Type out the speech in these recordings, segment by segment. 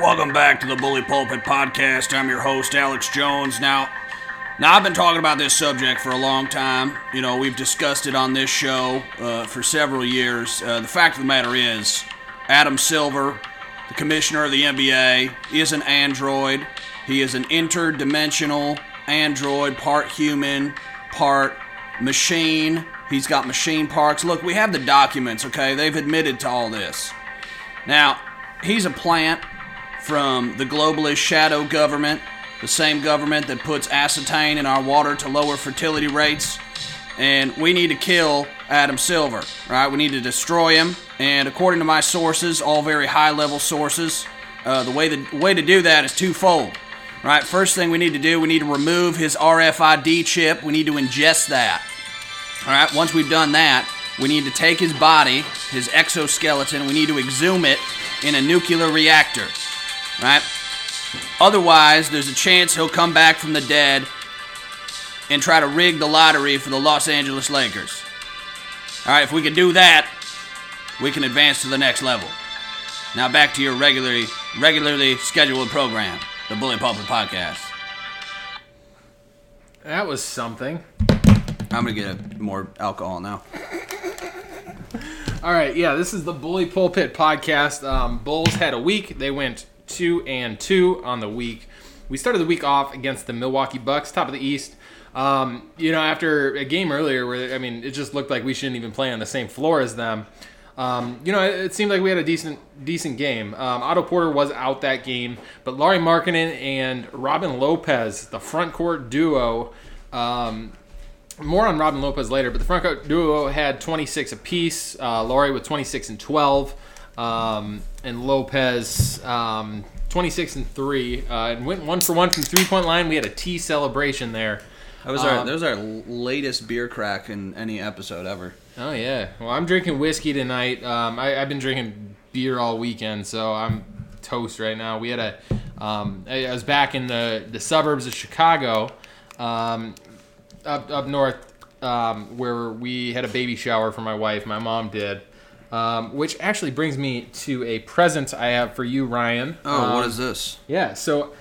Welcome back to the Bully Pulpit Podcast. I'm your host, Alex Jones. Now, now I've been talking about this subject for a long time. You know, we've discussed it on this show uh, for several years. Uh, the fact of the matter is, Adam Silver, the commissioner of the NBA, is an android. He is an interdimensional android, part human, part machine. He's got machine parts. Look, we have the documents, okay? They've admitted to all this. Now, he's a plant from the globalist shadow government, the same government that puts acetane in our water to lower fertility rates. And we need to kill Adam Silver, right? We need to destroy him. And according to my sources, all very high level sources, uh, the way the way to do that is twofold. Right, first thing we need to do, we need to remove his RFID chip. We need to ingest that. All right, once we've done that, we need to take his body, his exoskeleton, we need to exhume it in a nuclear reactor. Right? Otherwise, there's a chance he'll come back from the dead and try to rig the lottery for the Los Angeles Lakers. All right, if we can do that, we can advance to the next level. Now back to your regularly regularly scheduled program, the Bully Pulpit Podcast. That was something. I'm gonna get more alcohol now. All right, yeah, this is the Bully Pulpit podcast. Um, Bulls had a week. They went two and two on the week. We started the week off against the Milwaukee Bucks, top of the East. Um, you know, after a game earlier where I mean, it just looked like we shouldn't even play on the same floor as them. Um, you know, it, it, seemed like we had a decent decent game. Um, Otto Porter was out that game, but Lauri Markkanen and Robin Lopez, the front court duo. Um, more on Robin Lopez later, but the front court duo had 26 apiece. Uh, Lauri with 26 and 12, um, and Lopez um, 26 and three, uh, and went one for one from three point line. We had a tea celebration there. That was our that was our latest beer crack in any episode ever. Oh yeah. Well, I'm drinking whiskey tonight. Um, I, have been drinking beer all weekend, so I'm toast right now. We had a. Um, I, I was back in the the suburbs of Chicago, um, up up north, um, where we had a baby shower for my wife. My mom did. Um, which actually brings me to a present I have for you, Ryan. Oh, what is this? Yeah, so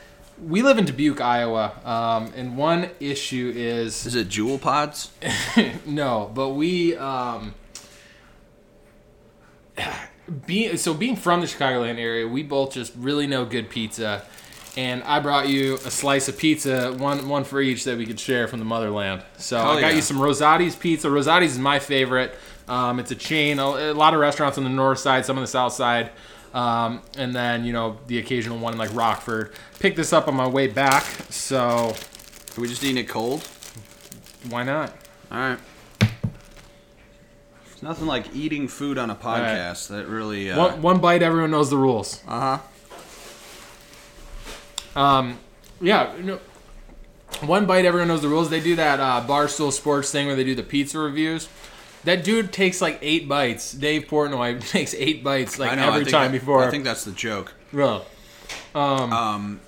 we live in Dubuque, Iowa, um, and one issue is is it Juul Pods? no, but we um, being so being from the Chicagoland area, we both just really know good pizza, and I brought you a slice of pizza, one one for each that we could share from the motherland. So Hell I got yeah. you some Rosati's pizza. Rosati's is my favorite. Um, it's a chain, a, a lot of restaurants on the north side, some on the south side. Um, and then you know the occasional one in like Rockford. Picked this up on my way back, so Are we just eating it cold? why not? All right. It's nothing like eating food on a podcast that really. Uh One, one bite, everyone knows the rules. Uh huh. Um, yeah, no, one bite, everyone knows the rules. They do that uh, Barstool Sports thing where they do the pizza reviews. That dude takes like eight bites. Dave Portnoy takes eight bites like know, every time that, before. I think that's the joke. Bro. Um, um,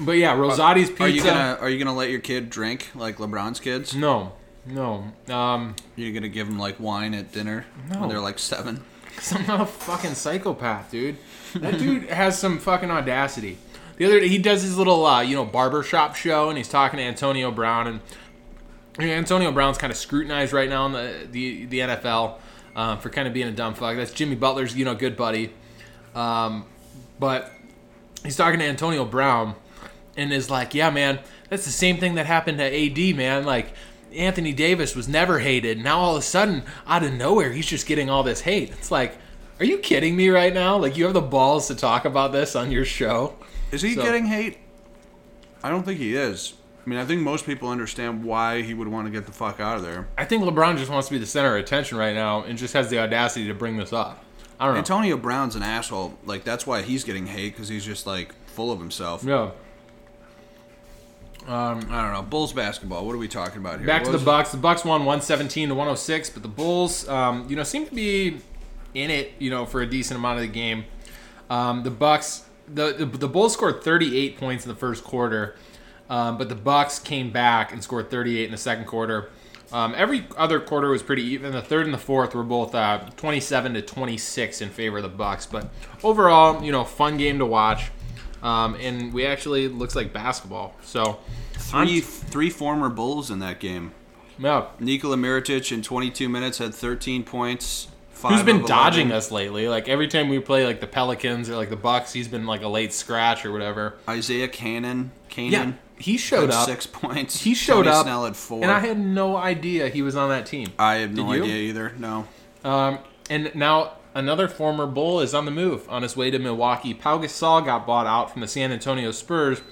but yeah, Rosati's pizza. Are you gonna Are you gonna let your kid drink like LeBron's kids? No, no. Um, You're gonna give them like wine at dinner no. when they're like seven. Cause I'm not a fucking psychopath, dude. That dude has some fucking audacity. The other day, he does his little, uh, you know, barbershop show, and he's talking to Antonio Brown, and Antonio Brown's kind of scrutinized right now in the the, the NFL um, for kind of being a dumb fuck. That's Jimmy Butler's you know good buddy, um, but he's talking to Antonio Brown and is like, yeah, man, that's the same thing that happened to AD, man. Like Anthony Davis was never hated. Now all of a sudden, out of nowhere, he's just getting all this hate. It's like, are you kidding me right now? Like you have the balls to talk about this on your show? Is he so, getting hate? I don't think he is. I mean, I think most people understand why he would want to get the fuck out of there. I think LeBron just wants to be the center of attention right now and just has the audacity to bring this up. I don't know. Antonio Brown's an asshole. Like that's why he's getting hate because he's just like full of himself. Yeah. Um, I don't know. Bulls basketball. What are we talking about here? Back what to the Bucks. The Bucks won 117 to 106, but the Bulls, um, you know, seem to be in it, you know, for a decent amount of the game. Um, the Bucks, the, the the Bulls scored 38 points in the first quarter. Um, but the Bucks came back and scored 38 in the second quarter. Um, every other quarter was pretty even. The third and the fourth were both uh, 27 to 26 in favor of the Bucks. But overall, you know, fun game to watch. Um, and we actually looks like basketball. So Three three former Bulls in that game. yeah, Nikola Mirotic in 22 minutes had 13 points. who's been dodging 11. us lately? Like every time we play like the Pelicans or like the Bucks, he's been like a late scratch or whatever. Isaiah Canaan. Yeah, Canaan. He showed up. six points. He showed Tony up, Snell had four. and I had no idea he was on that team. I have no Did you? idea either. No. Um, and now another former Bull is on the move on his way to Milwaukee. Pau Gasol got bought out from the San Antonio Spurs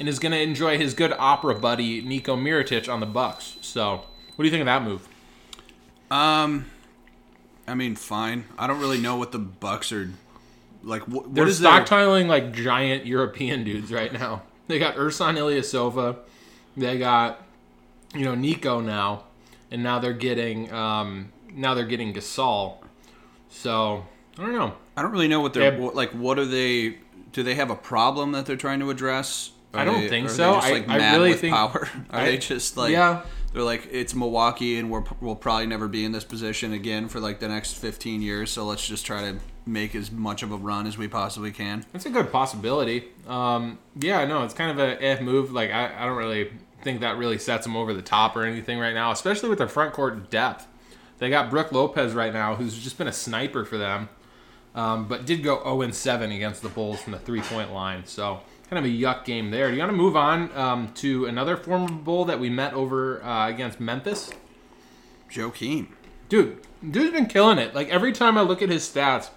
and is going to enjoy his good opera buddy Nico Mirotic on the Bucks. So, what do you think of that move? Um, I mean, fine. I don't really know what the Bucks are like. Wh- what They're is their- stockpiling like giant European dudes right now. They got Ersan Ilyasova, they got you know Nico now, and now they're getting um, now they're getting Gasol. So I don't know. I don't really know what they're what, like. What are they? Do they have a problem that they're trying to address? Are I don't they- think are they so. just, like, I mad really with think- power. Are I- they just like yeah. They're like it's Milwaukee, and we're, we'll probably never be in this position again for like the next 15 years. So let's just try to make as much of a run as we possibly can. That's a good possibility. Um, yeah, no, it's kind of a eh move. Like I, I don't really think that really sets them over the top or anything right now, especially with their front court depth. They got Brook Lopez right now, who's just been a sniper for them, um, but did go 0 7 against the Bulls from the three point line. So kind of a yuck game there. Do you want to move on um, to another former Bull that we met over uh, against Memphis? Joakim. Dude, dude's been killing it. Like every time I look at his stats,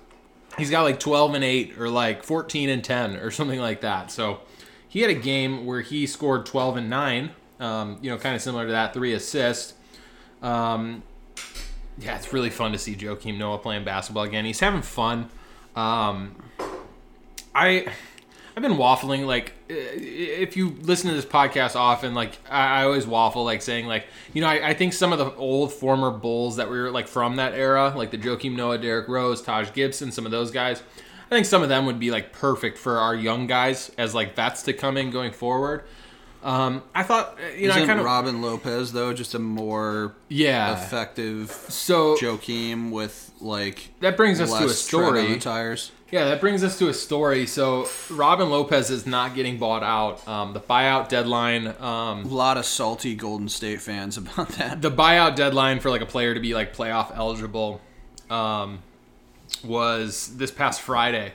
he's got like 12 and 8 or like 14 and 10 or something like that. So he had a game where he scored 12 and 9. Um, you know, kind of similar to that, three assists. Um, yeah, it's really fun to see Joakim Noah playing basketball again. He's having fun. Um, I I've been waffling like uh, if you listen to this podcast often, like I, always waffle like saying like you know I, I think some of the old former Bulls that were like from that era, like the Joakim Noah, Derrick Rose, Taj Gibson, some of those guys. I think some of them would be like perfect for our young guys as like vets to come in going forward. Um, I thought uh, you know Isn't I kind of Robin Lopez though just a more yeah. effective So Joakim with like that brings us to a less tread on story. tires? Yeah, that brings us to a story. So Robin Lopez is not getting bought out. Um, the buyout deadline, um, A lot of salty Golden State fans about that. the buyout deadline for like a player to be like playoff eligible, um, was this past Friday.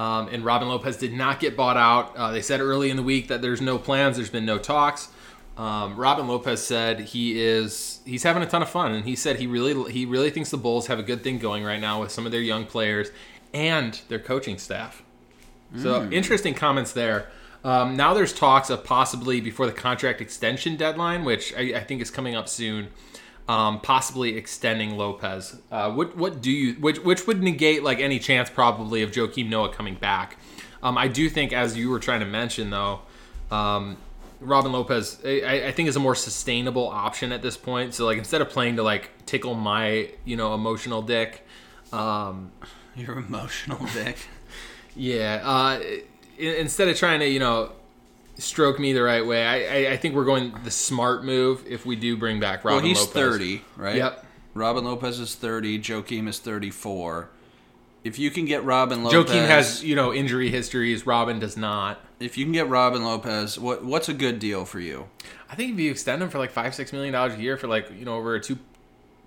Um, and Robin Lopez did not get bought out. Uh, they said early in the week that there's no plans. There's been no talks. Um, Robin Lopez said he is he's having a ton of fun, and he said he really he really thinks the Bulls have a good thing going right now with some of their young players and their coaching staff. So interesting comments there. Um, now there's talks of possibly before the contract extension deadline, which I, I think is coming up soon, um, possibly extending Lopez. Uh, what what do you which which would negate like any chance probably of Joakim Noah coming back? Um, I do think, as you were trying to mention though, um, Robin Lopez I, I think is a more sustainable option at this point. So like instead of playing to like tickle my you know emotional dick. Um, Your emotional dick. yeah. Uh, instead of trying to, you know, stroke me the right way, I, I, I think we're going the smart move if we do bring back Robin well, he's Lopez. 30, right? Yep. Robin Lopez is 30. Joakim is 34. If you can get Robin Lopez, Joakim has, you know, injury histories. Robin does not. if you can get Robin Lopez, what what's a good deal for you? I think if you extend him for like five, six million dollars a year for like, you know, over a two,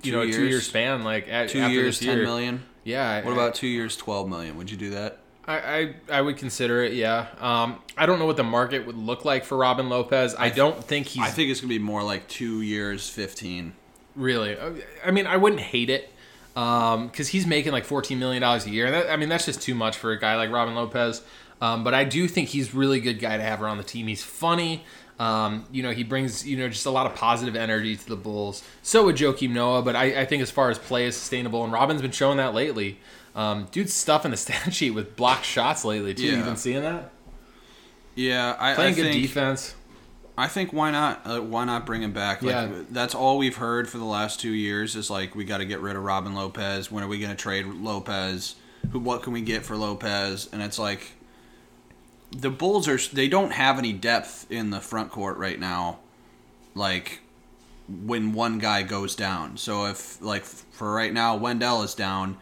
you Two know, a two year years? span, like at, Two after years, this 10 year. million. Yeah. What about two years, 12 million? Would you do that? I, I, I would consider it. Yeah. Um, I don't know what the market would look like for Robin Lopez. I don't think he's I think it's gonna be more like two years, 15. Really, Uh, I mean, I wouldn't hate it because he's making like fourteen million dollars a year. That, I mean, that's just too much for a guy like Robin Lopez. Um, but I do think he's really good guy to have around the team. He's funny. Um, you know, he brings you know just a lot of positive energy to the Bulls. So would Joakim Noah, but I, I think as far as play is sustainable, and Robin's been showing that lately. Um, dude's stuff in the stat sheet with blocked shots lately too. Yeah. You been seeing that? Yeah, I, Playing I good think defense. I think why not? Uh, why not bring him back? Like, Yeah. that's all we've heard for the last two years is like we got to get rid of Robin Lopez. When are we going to trade Lopez? Who? What can we get for Lopez? And it's like the Bulls are they don't have any depth in the front court right now. Like when one guy goes down. So if like for right now Wendell is down,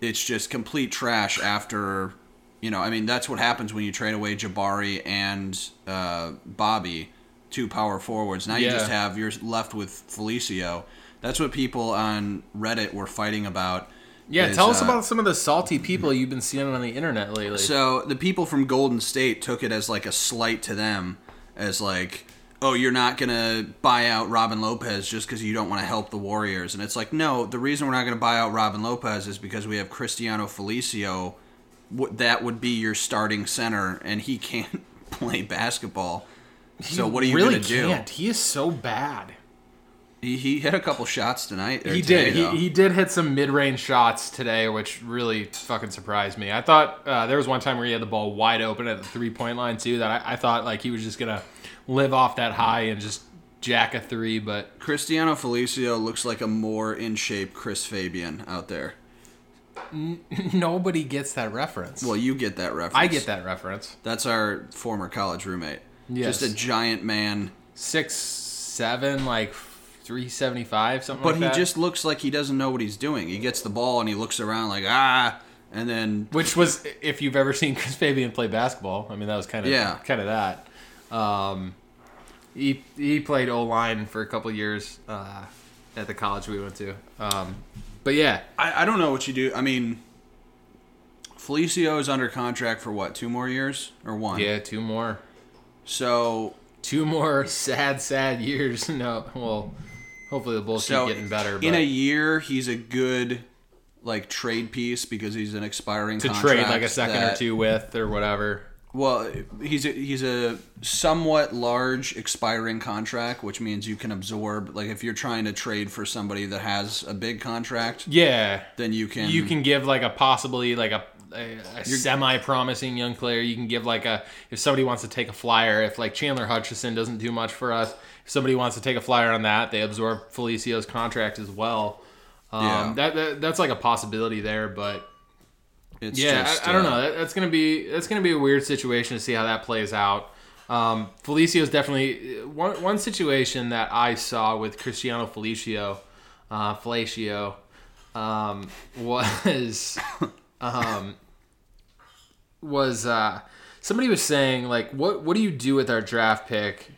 it's just complete trash after you know, I mean that's what happens when you trade away Jabari and uh, Bobby, two power forwards. Now you just have you're left with Felicio. That's what people on Reddit were fighting about. Yeah, is, tell us uh, about some of the salty people you've been seeing on the internet lately. So the people from Golden State took it as like a slight to them, as like, oh, you're not gonna buy out Robin Lopez just because you don't want to help the Warriors, and it's like, no, the reason we're not gonna buy out Robin Lopez is because we have Cristiano Felicio. That would be your starting center, and he can't play basketball. So what are you really gonna do? can't. He is so bad. He, he hit a couple shots tonight. He today, did. He, though. he did hit some mid-range shots today, which really fucking surprised me. I thought uh, there was one time where he had the ball wide open at the three-point line too. That I, I thought like he was just gonna live off that high and just jack a three. But Cristiano Felicio looks like a more in shape Chris Fabian out there. nobody gets that reference. Well, you get that reference. I get that reference. That's our former college roommate. Yes. Just a giant man. Six, seven, like three seventy-five, something But like he that. just looks like he doesn't know what he's doing. He gets the ball and he looks around like, ah, and then Which was, if you've ever seen Chris Fabian play basketball, I mean, that was kind of Yeah. kind of that. Um, he he played O line for a couple years uh, at the college we went to. Um, but yeah, I, I don't know what you do. I mean, Felicio is under contract for what, two more years or one? yeah, two more, So, two more sad, sad years. No, well, hopefully the Bulls so keep getting better. In a year, he's a good like trade piece because he's an expiring to contract trade like a second or two with or whatever. Well, he's a, he's a somewhat large expiring contract, which means you can absorb. Like if you're trying to trade for somebody that has a big contract, Yeah, then you can you can give like a possibly like a, a, a semi-promising young player. You can give like a if somebody wants to take a flyer. If like Chandler Hutchison doesn't do much for us, somebody wants to take a flyer on that, they absorb Felicio's contract as well. Um, Yeah. that, that that's like a possibility there, but It's yeah, just, I, I don't uh, know. That, that's gonna be that's gonna be a weird situation to see how that plays out. Um, Felicio's definitely one one situation that I saw with Cristiano Felicio, uh, Felicio, um, was um, was uh, somebody was saying like, what what do you do with our draft pick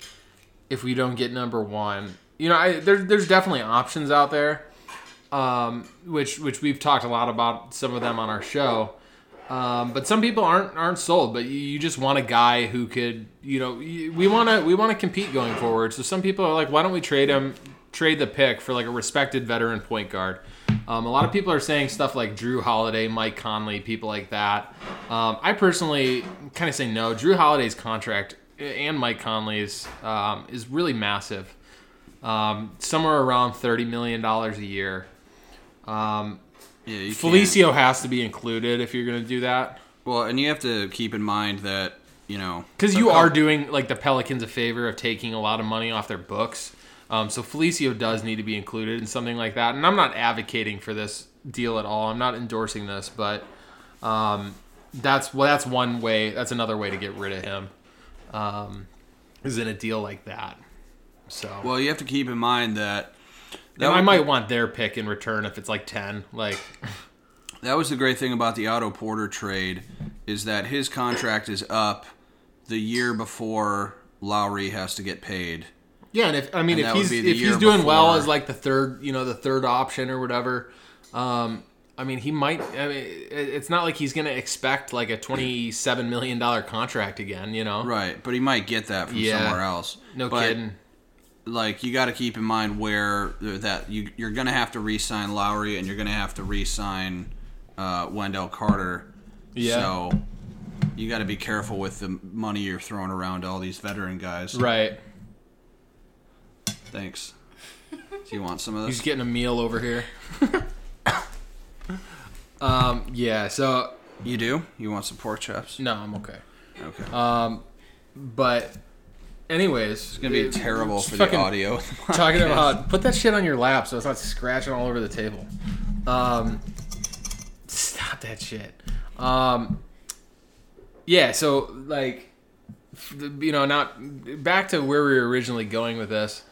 if we don't get number one? You know, I, there, there's definitely options out there um, which which we've talked a lot about some of them on our show. Um, but some people aren't aren't sold. But you, you just want a guy who could, you know, we want to we want to compete going forward. So some people are like, why don't we trade him, trade the pick for like a respected veteran point guard? Um, a lot of people are saying stuff like Jrue Holiday, Mike Conley, people like that. Um, I personally kind of say no. Jrue Holiday's contract and Mike Conley's um, is really massive, um, somewhere around thirty million dollars a year. Um, Yeah, you can't- Felicio has to be included if you're going to do that. Well, and you have to keep in mind that you know Because you cou- are doing like the Pelicans a favor of taking a lot of money off their books. Um, so Felicio does need to be included in something like that. And I'm not advocating for this deal at all. I'm not endorsing this, but um, that's well, that's one way. That's another way to get rid of him. Um, is in a deal like that. So Well, you have to keep in mind that that, I might want their pick in return if it's like ten. Like that was the great thing about the Otto Porter trade is that his contract is up the year before Lauri has to get paid. Yeah, and if I mean if he's if he's doing well as like the third, you know, the third option or whatever, um, I mean he might. I mean, it's not like he's gonna expect like a twenty-seven million dollar contract again. You know, Right, but he might get that from Yeah. somewhere else. no but, kidding. Like you got to keep in mind where that you you're gonna have to re-sign Lauri and you're gonna have to re-sign uh, Wendell Carter. Yeah. So you got to be careful with the money you're throwing around to all these veteran guys. Right. Thanks. Do you want some of this? He's getting a meal over here. um. Yeah. So You do? You want some pork chops? no, I'm okay. Okay. Um. But, anyways, it's gonna be terrible for the audio. talking about put that shit on your lap so it's not scratching all over the table. Um, stop that shit. Um, yeah. So like, f- you know, not back to where we were originally going with this.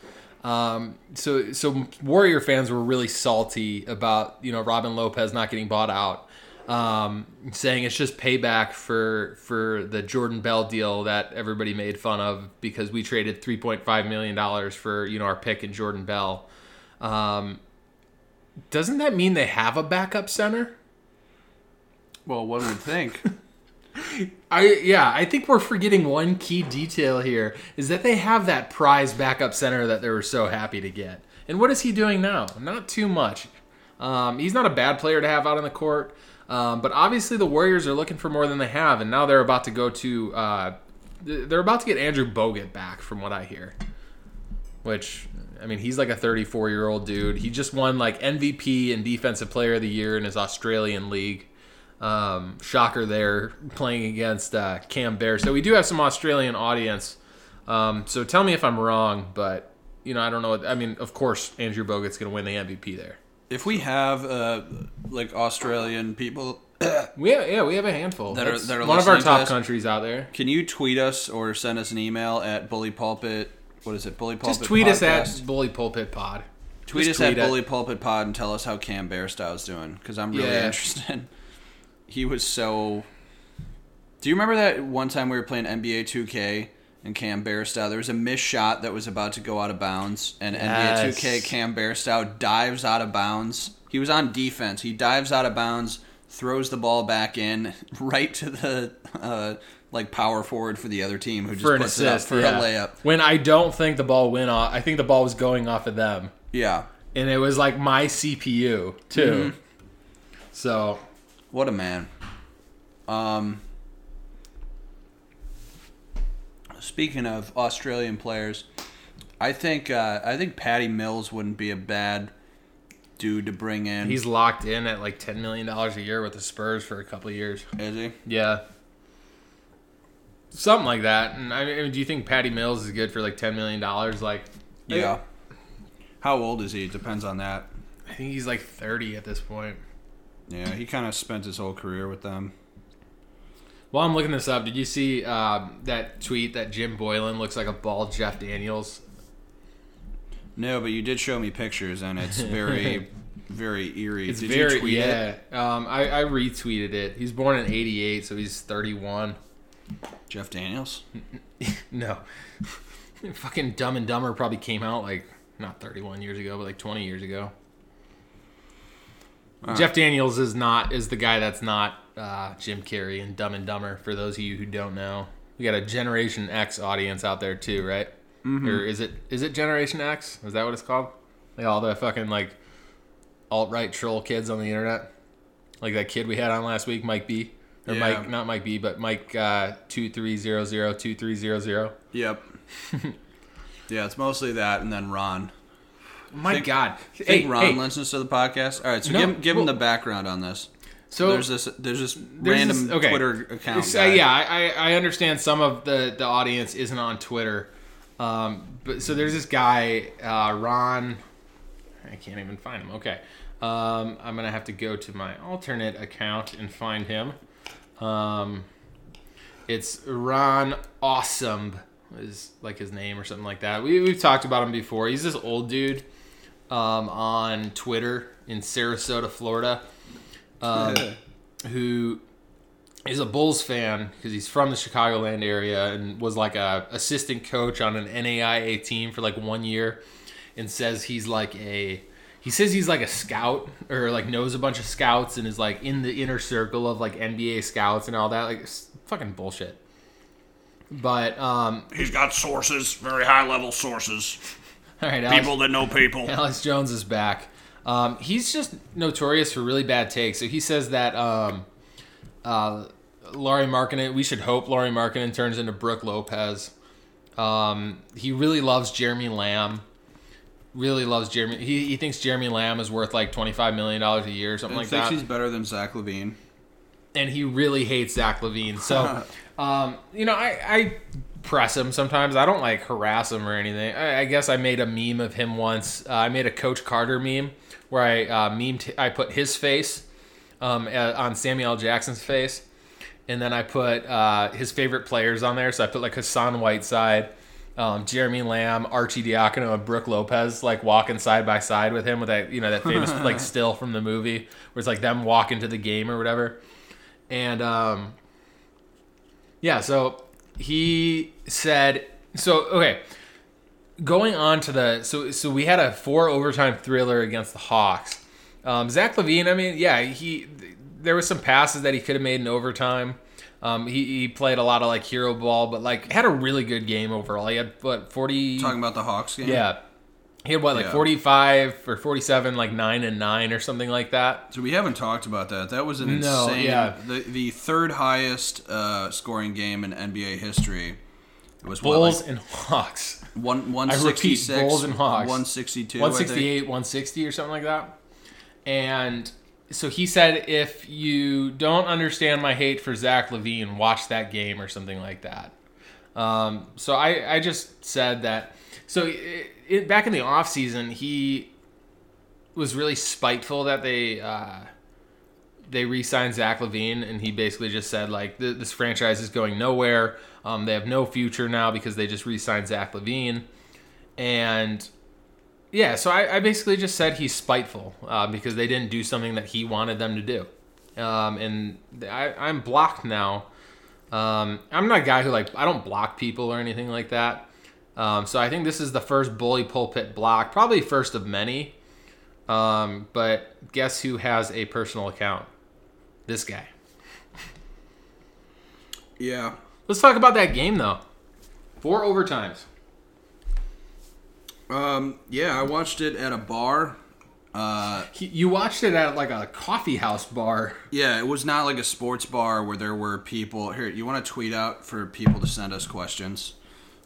Um, so so Warrior fans were really salty about you know Robin Lopez not getting bought out, um, saying it's just payback for for the Jordan Bell deal that everybody made fun of because we traded three point five million dollars for you know our pick in Jordan Bell. Um, doesn't that mean they have a backup center? Well, one would think. I yeah, I think we're forgetting one key detail here is that they have that prize backup center that they were so happy to get. And what is he doing now? Not too much. Um, he's not a bad player to have out on the court, um, but obviously the Warriors are looking for more than they have, and now they're about to go to uh, they're about to get Andrew Bogut back, from what I hear. Which I mean, he's like a 34 year old dude. He just won like MVP and Defensive Player of the Year in his Australian league. Um, shocker there playing against uh, Cam Bear. So we do have some Australian audience. Um, so tell me if I'm wrong, but you know I don't know. What, I mean, of course Andrew Bogut's going to win the MVP there. If we have uh, like Australian people, We have, yeah we have a handful. That are- that are one of our listening to top countries out there. can you tweet us or send us an email at Bully Pulpit? What is it? Bully Pulpit. Just tweet us at Bully Pulpit Pod. Tweet Just us at it. Bully Pulpit Pod and tell us how Cam Bairstow's doing because I'm really Yeah. interested. He was so. Do you remember that one time we were playing NBA 2K and Cam Bairstow? There was a missed shot that was about to go out of bounds, and NBA 2K Cam Bairstow dives out of bounds. He was on defense. He dives out of bounds, throws the ball back in right to the uh, like power forward for the other team who just puts it up for yeah. a layup. When I don't think the ball went off, I think the ball was going off of them. Yeah, and it was like my CPU too. So What a man. Um, speaking of Australian players, I think uh, I think Patty Mills wouldn't be a bad dude to bring in. he's locked in at like ten million dollars a year with the Spurs for a couple of years. is he? Yeah, something like that. And I mean, do you think Patty Mills is good for like ten million dollars? Like, Yeah. How old is he? Depends on that. I think he's like thirty at this point. Yeah, he kind of spent his whole career with them. While I'm looking this up, did you see uh, that tweet that Jim Boylen looks like a bald Jeff Daniels? No, but you did show me pictures, and it's very, very eerie. It's did very you tweet yeah. it? Um, I, I retweeted it. He's born in '88, so he's 31. Jeff Daniels. No, fucking Dumb and Dumber probably came out like not 31 years ago, but like 20 years ago. Jeff Daniels is not is the guy that's not uh, Jim Carrey in Dumb and Dumber. For those of you who don't know, we got a Generation X audience out there too, right? Or is it is it Generation X? Is that what it's called? Like all the fucking like alt right troll kids on the internet, like that kid we had on last week, Mike B. Or Yeah. Mike, not Mike B, but Mike uh, two three zero zero two three zero zero. Yep. yeah, it's mostly that, and then Ron. My Think- God, I hey, think Ron hey, listens to the podcast. All right, so No, give, give him the background on this. so there's this there's this there's random this- okay. Twitter account. So, yeah, I, I I understand some of the the audience isn't on Twitter, um, but so there's this guy uh, Ron. I can't even find him. Okay, um, I'm gonna have to go to my alternate account and find him. Um, it's Ron Awesome is like his name or something like that. We we've talked about him before. He's this old dude um, on Twitter in Sarasota, Florida, um, who is a Bulls fan because he's from the Chicagoland area and was like a assistant coach on an NAIA team for like one year, and says he's like a he says he's like a scout or like knows a bunch of scouts and is like in the inner circle of like NBA scouts and all that like it's fucking bullshit. But um, He's got sources, very high level sources, all right, Alex, people that know people. Alex Jones is back. Um, he's just notorious for really bad takes. So he says that um, uh, Lauri Markkanen, we should hope Lauri Markkanen turns into Brook Lopez. Um, he really loves Jeremy Lamb. Really loves Jeremy. He, he thinks Jeremy Lamb is worth like twenty five million dollars a year or something I like think that he's better than Zach LaVine. and he really hates Zach LaVine. So, um, you know, I, I press him sometimes. I don't like harass him or anything. I, I guess I made a meme of him once. Uh, I made a Coach Carter meme where I uh, memed. I put his face um, uh, on Samuel L. Jackson's face, and then I put uh, his favorite players on there. So I put like Hassan Whiteside um, Jeremy Lamb, Archie Archidiacono, and Brook Lopez like walking side by side with him with that you know that famous like still from the movie where it's like them walking to the game or whatever, and um, yeah, so he said so okay. Going on to the so so we had a four overtime thriller against the Hawks. Um, Zach LaVine, I mean, yeah, he there was some passes that he could have made in overtime. Um, he, he played a lot of like hero ball, but like had a really good game overall. He had what forty? Talking about the Hawks game. Yeah, he had what like Yeah. forty five or forty seven, like nine and nine or something like that. So we haven't talked about that. That was an No, insane. yeah. The the third highest uh, scoring game in NBA history. It was what, Bulls like and Hawks, one one I repeat, sixty six. Bulls and Hawks. One sixty two. one sixty eight, one sixty or something like that. And so he said, if you don't understand my hate for Zach LaVine, watch that game or something like that. Um, so I, I just said that. So it, it, back in the off season, he was really spiteful that they uh, they re-signed Zach LaVine, and he basically just said like this franchise is going nowhere. Um, they have no future now because they just re-signed Zach LaVine, and yeah, so I, I basically just said he's spiteful uh, because they didn't do something that he wanted them to do, um, and I, I'm blocked now. Um, I'm not a guy who like I don't block people or anything like that. Um, so I think this is the first bully pulpit block, probably first of many. Um, but guess who has a personal account? This guy. Yeah. Let's talk about that game though. Four overtimes. Um. Yeah, I watched it at a bar. Uh. You watched it at like a coffee house bar. Yeah, it was not like a sports bar where there were people. Here, you want to tweet out for people to send us questions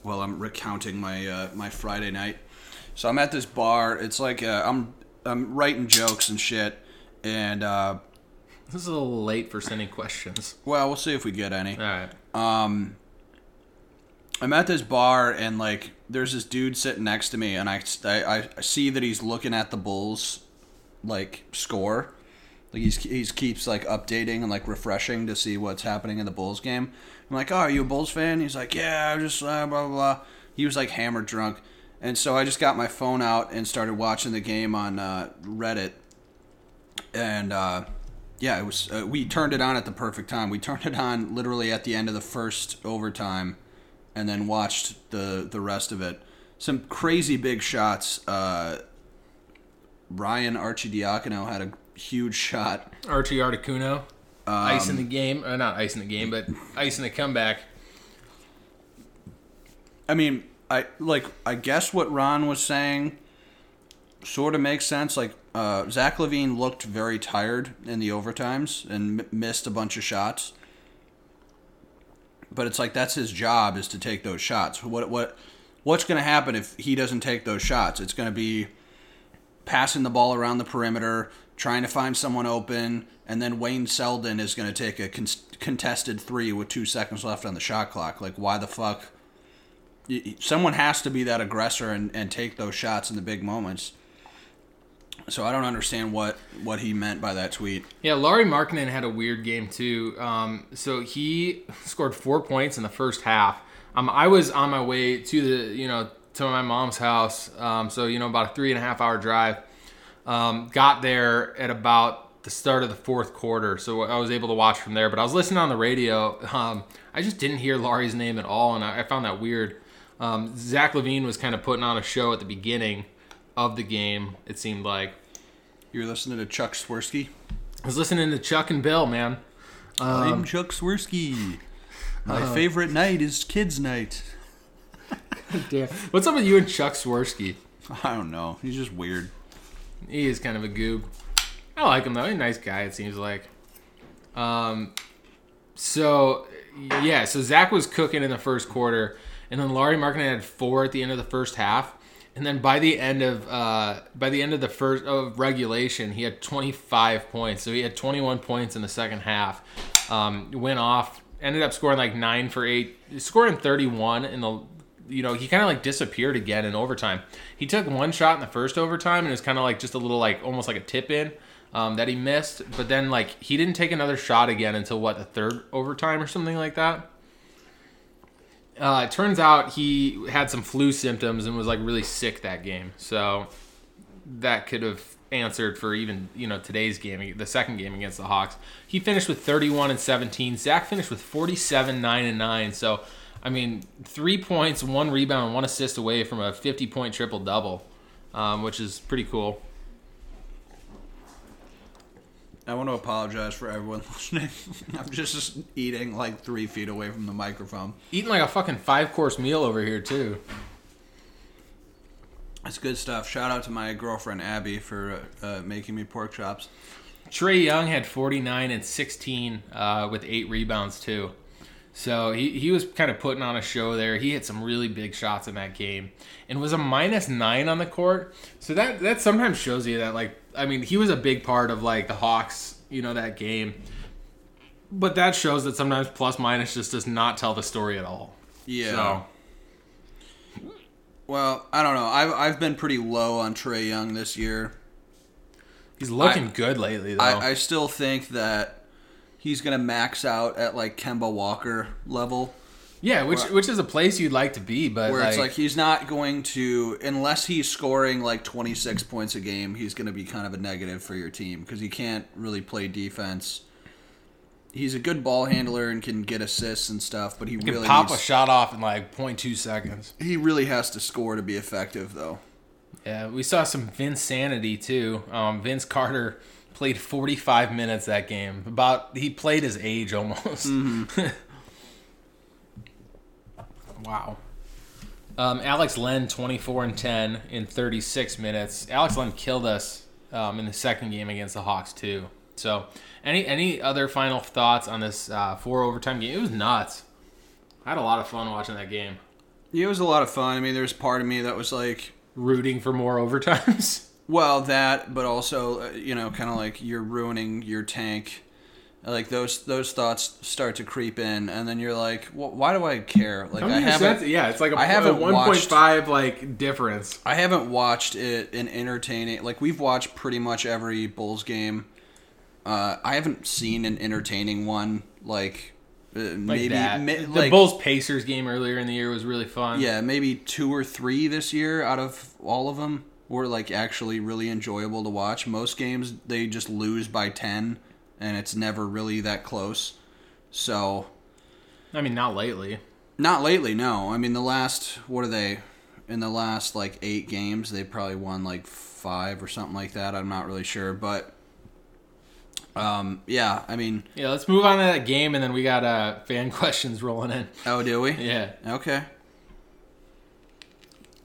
while I'm recounting my uh, my Friday night. So I'm at this bar. It's like uh, I'm I'm writing jokes and shit, and uh, This is a little late for sending questions. well, we'll see if we get any. All right. um I'm at this bar and like there's this dude sitting next to me and I, I, I see that he's looking at the Bulls like score like he's he's keeps like updating and like refreshing to see what's happening in the Bulls game. I'm like, "Oh, are you a Bulls fan?" He's like, "Yeah, I just uh, blah blah blah." He was like hammered drunk. And so I just got my phone out and started watching the game on uh, Reddit. And uh, yeah, it was. Uh, we turned it on at the perfect time. We turned it on literally at the end of the first overtime, and then watched the the rest of it. Some crazy big shots. Uh, Ryan Archidiacono had a huge shot. Archie Articuno. Ice Um, in the game. Uh, not ice in the game, but ice in the comeback. I mean, I like. I guess what Ron was saying sort of makes sense. Like uh, Zach LaVine looked very tired in the overtimes and m- missed a bunch of shots. But it's like that's his job is to take those shots. What what what's going to happen if he doesn't take those shots? It's going to be passing the ball around the perimeter, trying to find someone open, and then Wayne Selden is going to take a con- contested three with two seconds left on the shot clock. Like, why the fuck? Someone has to be that aggressor and, and take those shots in the big moments. So I don't understand what, what he meant by that tweet. Yeah, Lauri Markkanen had a weird game too. Um, so he scored four points in the first half. Um, I was on my way to the, you know, to my mom's house. Um, so you know, about a three and a half hour drive. Um, got there at about the start of the fourth quarter, so I was able to watch from there. But I was listening on the radio. Um, I just didn't hear Lauri's name at all, and I, I found that weird. Um, Zach LaVine was kind of putting on a show at the beginning of the game. It seemed like you were listening to Chuck Swirsky? I was listening to Chuck and Bill, man. I'm Chuck Swirsky. My favorite night is kids' night. Damn. What's up with you and Chuck Swirsky? I don't know. He's just weird. He is kind of a goob. I like him though. He's a nice guy. It seems like. Um. So yeah. So Zach was cooking in the first quarter, and then Lauri Markkanen had four at the end of the first half, and then by the end of uh by the end of the first of regulation, he had 25 points. So he had 21 points in the second half. Um, went off. Ended up scoring like nine for eight, scoring 31 in the you know, he kind of like disappeared again in overtime. He took one shot in the first overtime and it was kind of like just a little like almost like a tip in um, that he missed. But then like he didn't take another shot again until what the third overtime or something like that. Uh, it turns out he had some flu symptoms and was like really sick that game. So that could have answered for even you know today's game, the second game against the Hawks. He finished with 31 and 17. Zach finished with 47, 9 and 9. So I mean, three points, one rebound, one assist away from a 50 point triple double, um, which is pretty cool. I want to apologize for everyone listening. I'm just, eating like three feet away from the microphone. Eating like a fucking five course meal over here too. That's good stuff. Shout out to my girlfriend Abby for uh, making me pork chops. Trae Young had 49 and 16 uh, with eight rebounds too. So he, he was kind of putting on a show there. He hit some really big shots in that game and was a minus nine on the court. So that that sometimes shows you that like I mean he was a big part of like the Hawks, you know, that game. But that shows that sometimes plus minus just does not tell the story at all. Yeah. So Well, I don't know. I've I've been pretty low on Trae Young this year. he's looking I- good lately though. I, I still think that he's gonna max out at like Kemba Walker level, yeah, which where- which is a place you'd like to be, but where like, it's like he's not going to unless he's scoring like 26 points a game. He's gonna be kind of a negative for your team because he can't really play defense. He's a good ball handler and can get assists and stuff, but he can really pop a shot off in like 0.2 seconds. he really has to score to be effective though. Yeah, we saw some Vince sanity too. Um, Vince Carter played 45 minutes that game. About he played his age almost. wow. Um, Alex Len 24 and 10 in 36 minutes. Alex Len killed us um, in the second game against the Hawks too. So, any any other final thoughts on this uh, four overtime game? It was nuts. I had a lot of fun watching that game. Yeah, it was a lot of fun. I mean, there's part of me that was like, Rooting for more overtimes. Well, that, but also, uh, you know, kind of like you're ruining your tank. Like those those thoughts start to creep in, and then you're like, "Wh- "Why do I care?" Like I haven't, yeah, it's like a, I haven't a watched- 1.5 like difference. I haven't watched it in entertaining. Like we've watched pretty much every Bulls game. Uh, I haven't seen an entertaining one. Like, uh, Like maybe, that. ma- the like Bulls Pacers game earlier in the year was really fun. yeah, maybe two or three this year out of all of them were like actually really enjoyable to watch. Most games they just lose by 10 and it's never really that close. So, I mean, not lately. not lately, no. I mean, the last what are they in the last like 8 games, they probably won like 5 or something like that. I'm not really sure, but um yeah, I mean, Yeah, let's move on to that game, and then we got uh, fan questions rolling in. oh, do we? Yeah, Okay.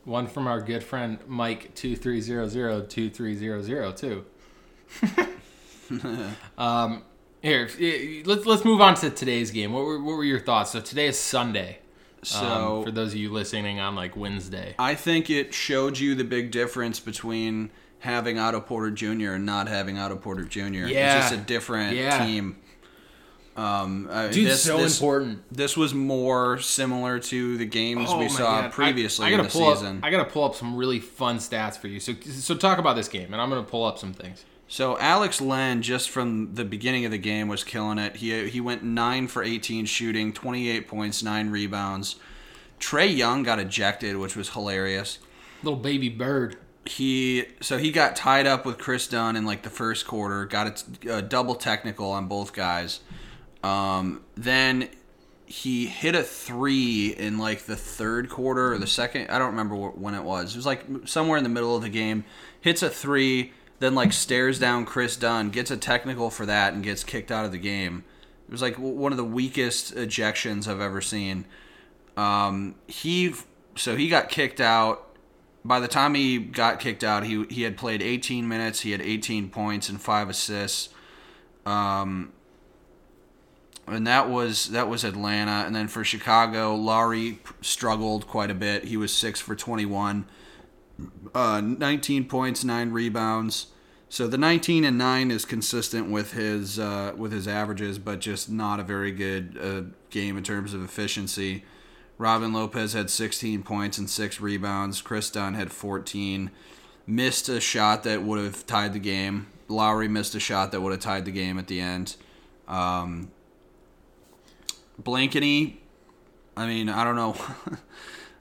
One from our good friend Mike two three zero zero two three zero zero two. um, here, let's let's move on to today's game. What were what were your thoughts? So today is Sunday. So um, for those of you listening on like Wednesday. I think it showed you the big difference between having Otto Porter Jr. and not having Otto Porter Jr. Yeah. It's just a different Yeah. team. Um, uh, Dude, this, so this, important. This was more similar to the games Oh we saw God. previously I, I in the pull season. Up, I gotta pull up some really fun stats for you. So so talk about this game, and I'm gonna pull up some things. So Alex Len, just from the beginning of the game, was killing it. He he went nine for eighteen shooting, twenty eight points, nine rebounds. Trae Young got ejected, which was hilarious. Little baby bird. he so he got tied up with Kris Dunn in like the first quarter, got a, a double technical on both guys. Um, then he hit a three in like the third quarter or the second. I don't remember wh- when it was. It was like somewhere in the middle of the game. Hits a three, then like stares down Kris Dunn, gets a technical for that, and gets kicked out of the game. It was like one of the weakest ejections I've ever seen. Um, he so he got kicked out by the time he got kicked out, he he had played 18 minutes. He had 18 points and five assists. Um, and that was that was Atlanta. And then for Chicago, Lauri struggled quite a bit. He was six for 21, uh, 19 points, nine rebounds. So the 19 and nine is consistent with his uh, with his averages, but just not a very good uh, game in terms of efficiency. Robin Lopez had 16 points and six rebounds. Kris Dunn had 14. Missed a shot that would have tied the game. Lauri missed a shot that would have tied the game at the end. Um, Blakeney, I mean, I don't know.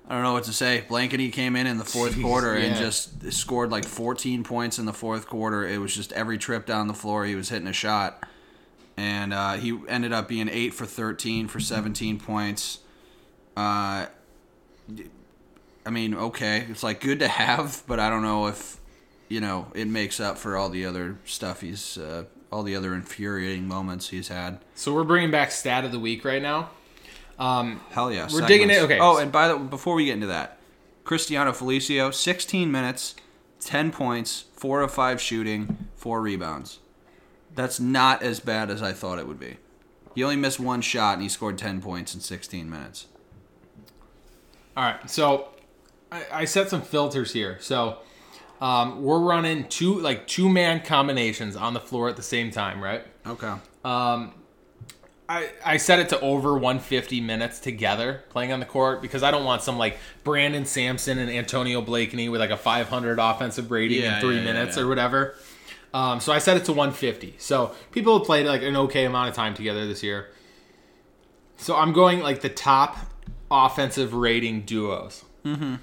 I don't know what to say. Blankety came in in the fourth Jeez, quarter and just scored like 14 points in the fourth quarter. It was just every trip down the floor he was hitting a shot, and uh, he ended up being eight for 13 for 17 points. Uh, I mean, okay, it's like good to have, but I don't know if you know it makes up for all the other stuff he's, uh, all the other infuriating moments he's had. So we're bringing back stat of the week right now. Um, Hell yeah. We're digging it- okay. Oh, and by the before we get into that, Cristiano Felicio, 16 minutes, 10 points, 4 of 5 shooting, 4 rebounds. That's not as bad as I thought it would be. He only missed one shot and he scored 10 points in 16 minutes. all right, so I, I set some filters here. So um, we're running two like two man combinations on the floor at the same time, right? Okay. Um, I, I set it to over 150 minutes together playing on the court because I don't want some like Brandon Sampson and Antonio Blakeney with like a 500 offensive rating Yeah, in three yeah, minutes yeah. or whatever. Um, so I set it to 150. So people have played like an okay amount of time together this year. So I'm going like the top offensive rating duos. Mm-hmm.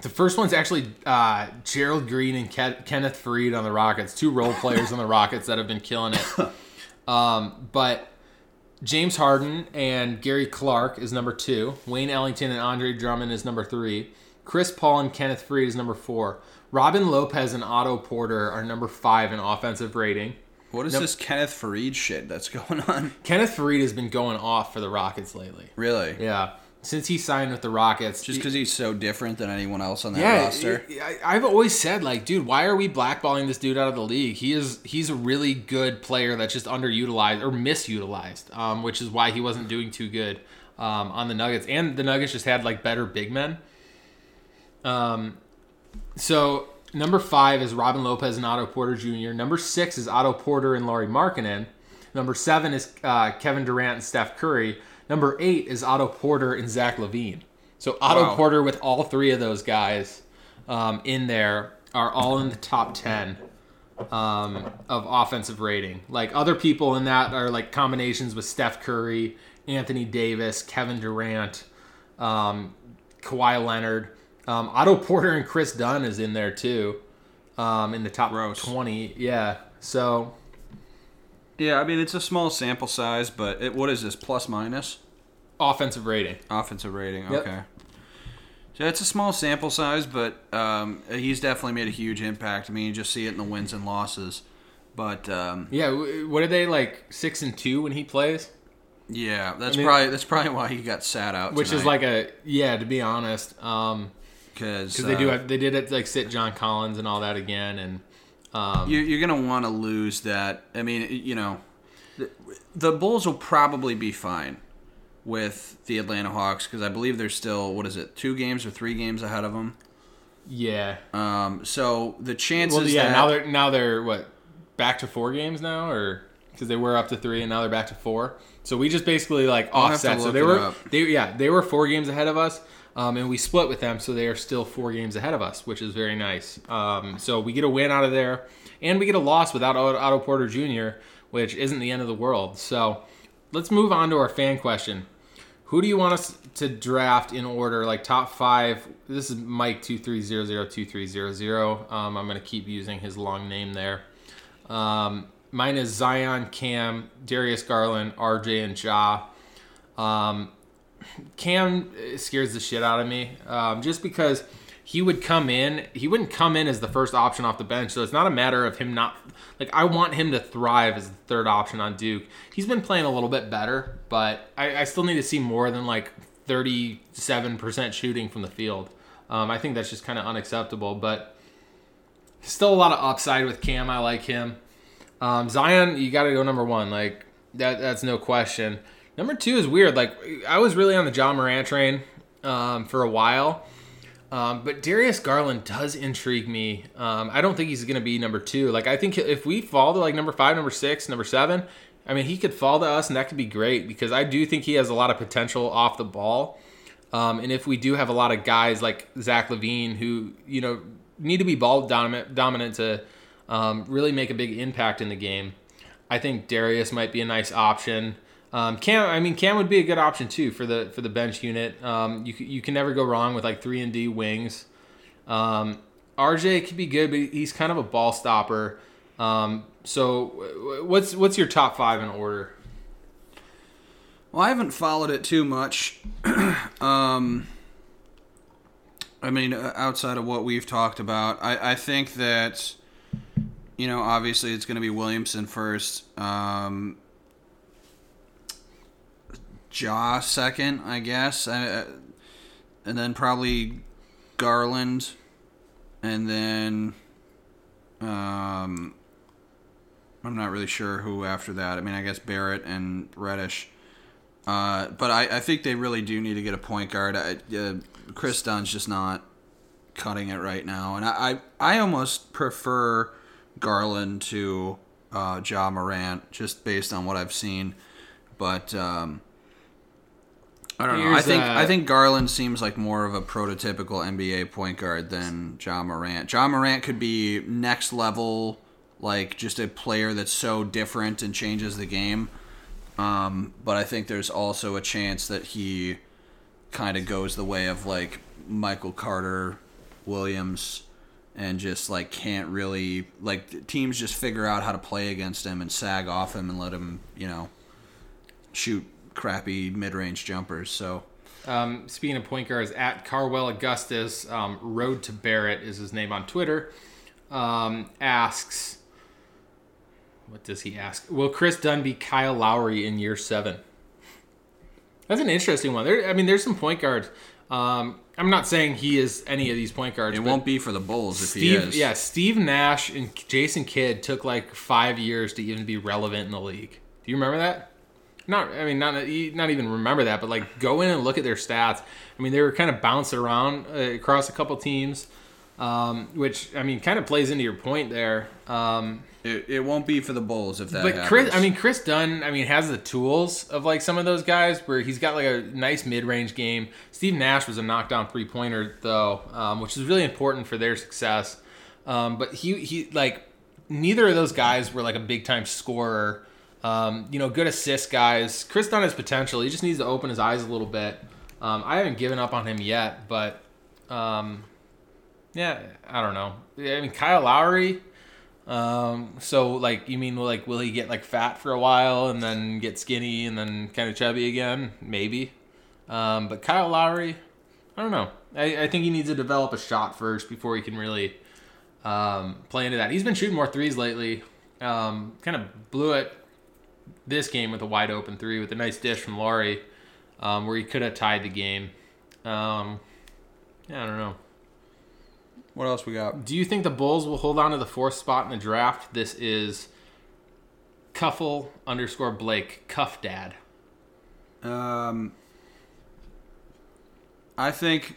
The first one's actually uh, Gerald Green and Ke- Kenneth Faried on the Rockets, two role players on the Rockets that have been killing it. Um, but James Harden and Gary Clark is number two. Wayne Ellington and Andre Drummond is number three. Chris Paul and Kenneth Faried is number four. Robin Lopez and Otto Porter are number five in offensive rating. What is this Kenneth Faried shit that's going on? Kenneth Faried has been going off for the Rockets lately. Really? Yeah, since he signed with the Rockets, Just because he's so different than anyone else on that yeah, roster? I, I've always said like, dude, why are we blackballing this dude out of the league? He is he's a really good player that's just underutilized or misutilized, um, which is why he wasn't doing too good um, on the Nuggets. And the Nuggets just had like better big men. Um, so number five is Robin Lopez and Otto Porter Jr. Number six is Otto Porter and Lauri Markkanen. Number seven is uh, Kevin Durant and Steph Curry. Number eight is Otto Porter and Zach LaVine. So Otto Wow. Porter with all three of those guys um, in there are all in the top ten um, of offensive rating. Like other people in that are like combinations with Steph Curry, Anthony Davis, Kevin Durant, um, Kawhi Leonard. Um, Otto Porter and Kris Dunn is in there too, um, in the top Gross. twenty. Yeah, so Yeah, I mean, it's a small sample size, but it, what is this, plus minus? offensive rating. Offensive rating, Yep. okay. So it's a small sample size, but um, he's definitely made a huge impact. I mean, you just see it in the wins and losses. But um, Yeah, what are they like six and two when he plays? yeah, that's I mean- probably that's probably why he got sat out. Which is like a yeah, to be honest, um, because because they do have, they did it like sit John Collins and all that again, and um, you, you're gonna want to lose that. I mean, you know, the, the Bulls will probably be fine with the Atlanta Hawks because I believe they're still what is it, two games or three games ahead of them. yeah. Um, so the chances Well, yeah. that Now they're now they're what back to four games now, or because they were up to three and now they're back to four. So we just basically like I'll have to offset. So they were up. they yeah they were four games ahead of us, um, and we split with them, so they are still four games ahead of us, which is very nice. Um, so we get a win out of there, and we get a loss without Otto Otto Porter Jr., which isn't the end of the world. So let's move on to our fan question. Who do you want us to draft in order, like top five? This is Mike two three zero zero two three zero zero. Um, I'm gonna keep using his long name there. Um, mine is Zion, Cam, Darius Garland, RJ, and Ja. Um, Cam scares the shit out of me, um, just because he would come in. He wouldn't come in as the first option off the bench, so it's not a matter of him not. Like I want him to thrive as the third option on Duke. He's been playing a little bit better, but I, I still need to see more than like 37% shooting from the field. Um, I think that's just kind of unacceptable, but still a lot of upside with Cam. I like him. Um, Zion, you got to go number one. Like that, that's no question. Number two is weird. Like I was really on the John Morant train um, for a while, um, but Darius Garland does intrigue me. Um, I don't think he's going to be number two. Like I think if we fall to like number five, number six, number seven, I mean he could fall to us, and that could be great because I do think he has a lot of potential off the ball. Um, and if we do have a lot of guys like Zach LaVine who you know need to be ball dominant, dominant to um, really make a big impact in the game, I think Darius might be a nice option. Um, Cam, I mean, Cam would be a good option too for the for the bench unit. Um, you you can never go wrong with like three and D wings. Um, RJ could be good, but he's kind of a ball stopper. Um, so, what's what's your top five in order? Well, I haven't followed it too much. um, I mean, uh, outside of what we've talked about, I, I think that, you know, obviously it's going to be Williamson first. Um, Ja second, I guess. I, uh, and then probably Garland. And then. Um, I'm not really sure who after that. I mean, I guess Barrett and Reddish. Uh, but I, I think they really do need to get a point guard. I, uh, Kris Dunn's just not cutting it right now, and I I, I almost prefer Garland to uh, Ja Morant just based on what I've seen. But um, I don't know. I think uh, I think Garland seems like more of a prototypical NBA point guard than Ja Morant. Ja Morant could be next level, like just a player that's so different and changes the game. Um, but I think there's also a chance that he kind of goes the way of like Michael Carter Williams and just like can't really like teams just figure out how to play against him and sag off him and let him, you know, shoot crappy mid-range jumpers. So Um, speaking of point guards, at Carwell Augustus, um, Road to Barrett is his name on Twitter, um, asks, what does he ask? Will Kris Dunn be Kyle Lowry in year seven? That's an interesting one. There, I mean, there's some point guards. Um, I'm not saying he is any of these point guards. it won't be for the Bulls if Steve, he is. yeah, Steve Nash and Jason Kidd took like five years to even be relevant in the league. Do you remember that? Not, I mean, not not even remember that, but like go in and look at their stats. I mean, they were kind of bouncing around uh, across a couple teams, um, which I mean, kind of plays into your point there. Um, It, it won't be for the Bulls if that but happens. Kris, I mean, Kris Dunn, I mean, has the tools of like some of those guys where he's got like a nice mid-range game. Steve Nash was a knockdown three-pointer though, um, which is really important for their success. Um, but he he like neither of those guys were like a big-time scorer. Um, you know, good assist guys. Kris Dunn has potential. He just needs to open his eyes a little bit. Um, I haven't given up on him yet, but um, yeah, I don't know. I mean, Kyle Lowry. Um, so like, you mean like, will he get like fat for a while and then get skinny and then kind of chubby again? Maybe. Um, but Kyle Lowry, I don't know. I, I think he needs to develop a shot first before he can really um, play into that. He's been shooting more threes lately. Um, kind of blew it this game with a wide open three with a nice dish from Lauri, um, where he could have tied the game. Um, yeah, I don't know. What else we got? Do you think the Bulls will hold on to the fourth spot in the draft? This is Cuffle underscore Blake Cuff Dad. Um, I think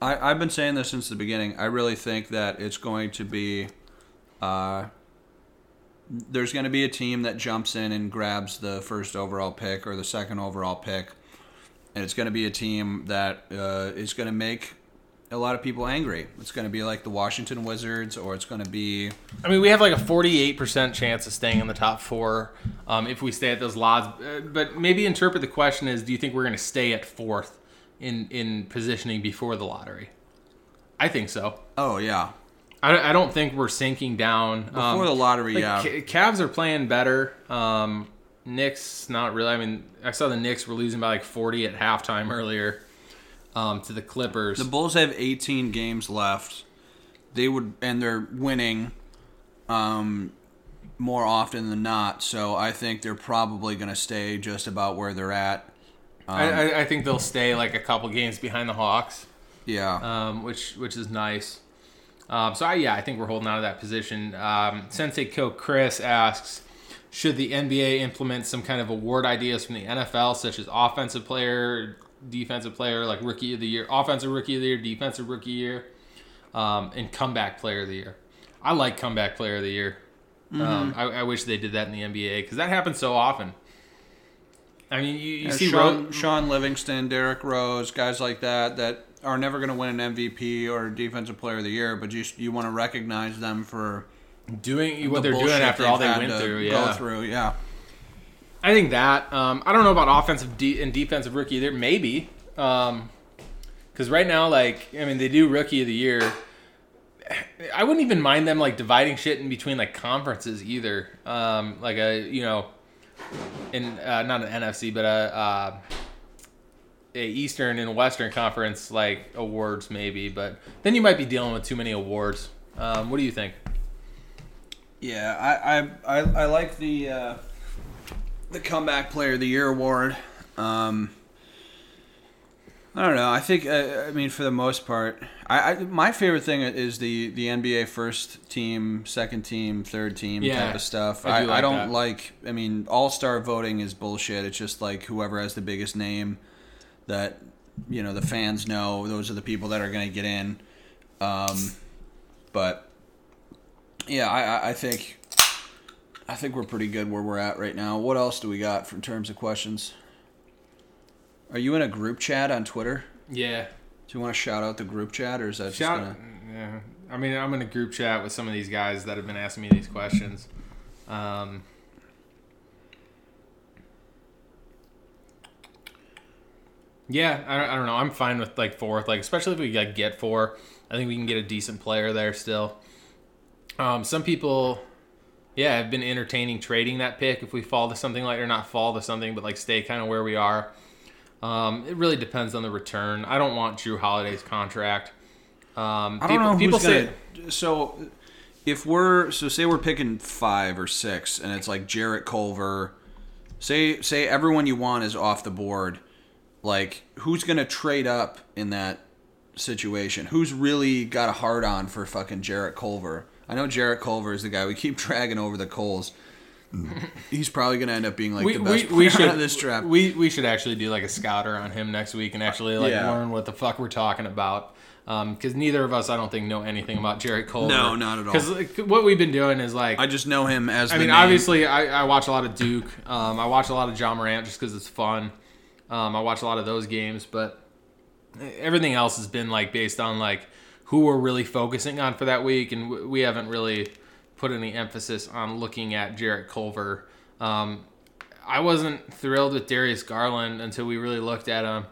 I, I've been saying this since the beginning. I really think that it's going to be uh, there's going to be a team that jumps in and grabs the first overall pick or the second overall pick, and it's going to be a team that uh, is going to make a lot of people angry. It's going to be like the Washington Wizards, or it's going to be I mean, we have like a 48% chance of staying in the top four um, if we stay at those lots. Uh, but maybe interpret the question as do you think we're going to stay at fourth in, in positioning before the lottery? I think so. oh yeah I, I don't think we're sinking down. before the lottery. Like, yeah, Ca- Cavs are playing better. Um, Knicks, not really. I mean, I saw the Knicks were losing by like 40 at halftime earlier um, to the Clippers. The Bulls have 18 games left. They would, and they're winning um, more often than not. So I think they're probably going to stay just about where they're at. I, I, I think they'll stay like a couple games behind the Hawks, Yeah. um, which which is nice. Um, so I, yeah, I think we're holding out of that position. Um, Sensei Co Chris asks, should the NBA implement some kind of award ideas from the NFL, such as offensive player, defensive player, like rookie of the year, offensive rookie of the year, defensive rookie year, um, and comeback player of the year? I like comeback player of the year. Um, I, I wish they did that in the NBA because that happens so often. I mean, you, you Yeah, see Sean, Ro- Sean Livingston, Derrick Rose, guys like that that are never going to win an MVP or Defensive Player of the Year, but you you want to recognize them for doing what the they're doing after all they went through. Go through, yeah. I think that. Um, I don't know about offensive de- and defensive rookie either. Maybe. Because right now, like, I mean, they do rookie of the year. I wouldn't even mind them like dividing shit in between like conferences either. Um, like a you know, in uh, not an NFC but a, uh, Eastern and Western conference like awards maybe. But then you might be dealing with too many awards. Um, what do you think? Yeah, I I, I, I like the uh, the comeback player of the year award. Um, I don't know. I think uh, I mean for the most part, I, I my favorite thing is the the NBA first team, second team, third team Yeah, type of stuff. I do I, like don't that. like. I mean, all star voting is bullshit. It's just like whoever has the biggest name that you know the fans know. Those are the people that are going to get in. Um, but yeah, I- I think I think we're pretty good where we're at right now. What else do we got in terms of questions? Are you in a group chat on Twitter? Yeah. Do you want to shout out the group chat, or is that just gonna? Yeah. I mean, I'm in a group chat with some of these guys that have been asking me these questions. Um, yeah, I, don't- I don't know. I'm fine with like fourth, like especially if we like get four. I think we can get a decent player there still. Um, some people, yeah, I've been entertaining trading that pick if we fall to something like or not fall to something, but like stay kind of where we are. Um, it really depends on the return. I don't want Jrue Holiday's contract. Um, I don't people, know people say gonna. So, if we're so say we're picking five or six, and it's like Jarrett Culver. Say say everyone you want is off the board. Like who's gonna trade up in that situation? Who's really got a hard on for fucking Jarrett Culver? I know Jarrett Culver is the guy we keep dragging over the coals. He's probably gonna end up being like we, the best we, we player should out of this draft. We we should actually do like a scouter on him next week and actually like Yeah. learn what the fuck we're talking about. Because neither of us, I don't think, know anything about Jarrett Culver. No, not at all. Because what we've been doing is like, I just know him as. I mean, name. obviously, I, I watch a lot of Duke. Um, I watch a lot of John Morant just because it's fun. Um, I watch a lot of those games, but everything else has been like based on like who we're really focusing on for that week, and we haven't really put any emphasis on looking at Jarrett Culver. Um, I wasn't thrilled with Darius Garland until we really looked at him.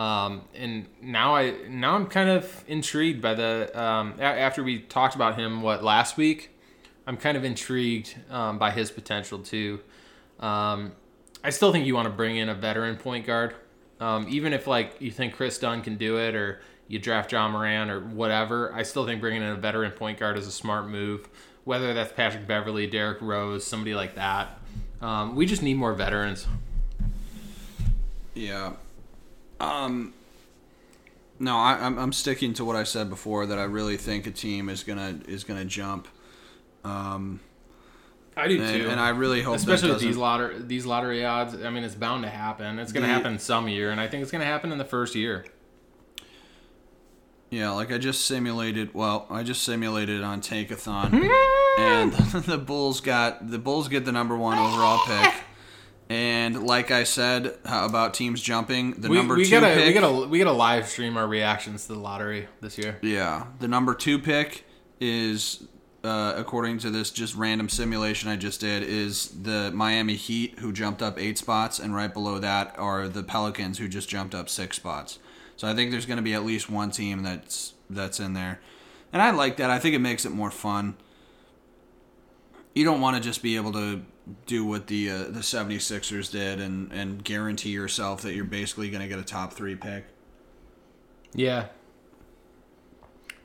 Um, and now I now I'm kind of intrigued by the um, a- after we talked about him what last week. I'm kind of intrigued um, by his potential too. Um, I still think you want to bring in a veteran point guard, um, even if like you think Kris Dunn can do it or you draft John Moran or whatever. I still think bringing in a veteran point guard is a smart move. Whether that's Patrick Beverley, Derrick Rose, somebody like that. Um, we just need more veterans. Yeah. Um. No, I, I'm I'm sticking to what I said before that I really think a team is gonna is gonna jump. Um, I do and, and I really hope especially that with these lottery these lottery odds. I mean, it's bound to happen. It's going to The- happen some year, and I think it's going to happen in the first year. Yeah, like I just simulated. Well, I just simulated on Tankathon, and the Bulls got the Bulls get the number one overall pick. And like I said about teams jumping, the We, number we two gotta pick. we gotta we gotta live stream our reactions to the lottery this year. Yeah, the number two pick is, uh, according to this just random simulation I just did, is the Miami Heat who jumped up eight spots, and right below that are the Pelicans who just jumped up six spots. So I think there's going to be at least one team that's that's in there, and I like that. I think it makes it more fun. You don't want to just be able to do what the uh, the 76ers did and and guarantee yourself that you're basically going to get a top three pick. Yeah.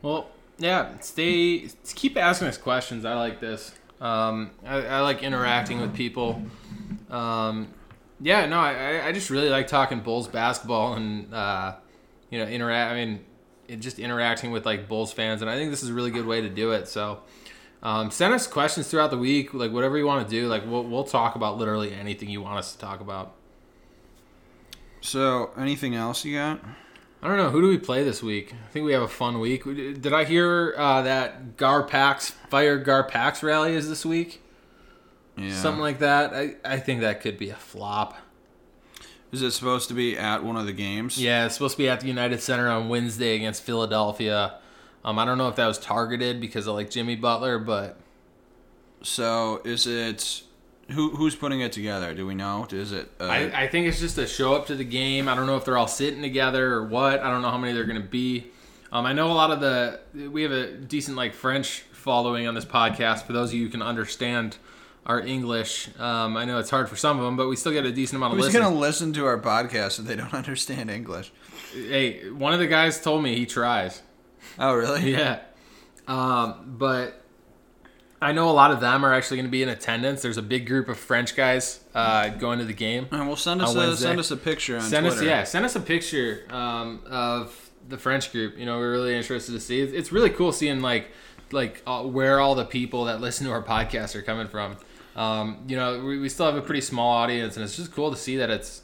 Well, yeah. Stay. Keep asking us questions. I like this. Um, I, I like interacting with people. Um, yeah. No, I, I just really like talking Bulls basketball and uh, you know interact. I mean, it, just interacting with like Bulls fans, and I think this is a really good way to do it. So. Um, send us questions throughout the week, like whatever you want to do. Like we'll we'll talk about literally anything you want us to talk about. So, anything else you got? I don't know. Who do we play this week? I think we have a fun week. Did I hear uh, that GarPax Fire GarPax rally is this week? Yeah. Something like that. I, I think that could be a flop. Is it supposed to be at one of the games? Yeah, it's supposed to be at the United Center on Wednesday against Philadelphia. Um, I don't know if that was targeted because of like Jimmy Butler, but So is it? Who who's putting it together? Do we know? Is it? Uh, I, I think it's just a show up to the game. I don't know if they're all sitting together or what. I don't know how many they're going to be. Um, I know a lot of the we have a decent like French following on this podcast. For those of you who can understand our English, um, I know it's hard for some of them, but we still get a decent amount of who's listeners. going to listen to our podcast if they don't understand English? Hey, one of the guys told me he tries. Oh, really? Yeah. Um, but I know a lot of them are actually going to be in attendance. There's a big group of French guys uh, going to the game. All right, well, send us a, send us a picture on send Twitter. us yeah send us a picture um, of the french group you know we're really interested to see it's, it's really cool seeing like like uh, where all the people that listen to our podcast are coming from um, you know we, we still have a pretty small audience and it's just cool to see that it's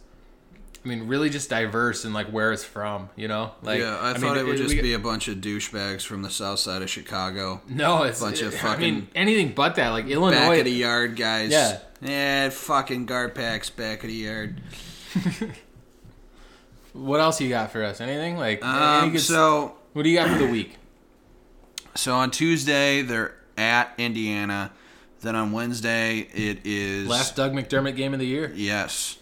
i mean really just diverse and like where it's from you know like yeah, I, mean, thought it would just we- be a bunch of douchebags from the south side of Chicago. no it's a bunch of i mean fucking anything but that like Illinois, Back of the yard guys. Yeah. Yeah, fucking Garpax back of the yard. what else you got for us anything like any Um, good- so what do you got for the week so on Tuesday they're at Indiana. Then on Wednesday it is last doug mcdermott game of the year Yes.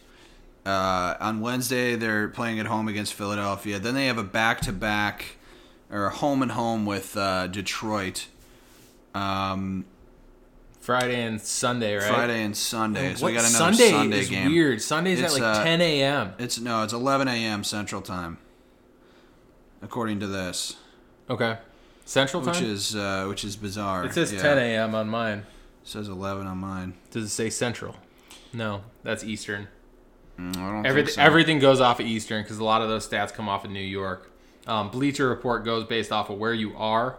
Uh, on Wednesday, they're playing at home against Philadelphia. Then they have a back to back, or a home and home with uh, Detroit. Um, friday and sunday right Friday and Sunday. So we What- got another Sunday, Sunday, is game. weird. Sunday's It's, at like uh, 10 a.m. It's no, it's 11 a.m. Central Time, according to this, Okay, Central which time. is uh, which is bizarre. it says Yeah. 10 a.m. on mine. Says 11 on mine. Does it say Central? No, that's Eastern. Mm, I don't Everything think so. everything goes off of Eastern because a lot of those stats come off of New York. Um, Bleacher Report goes based off of where you are.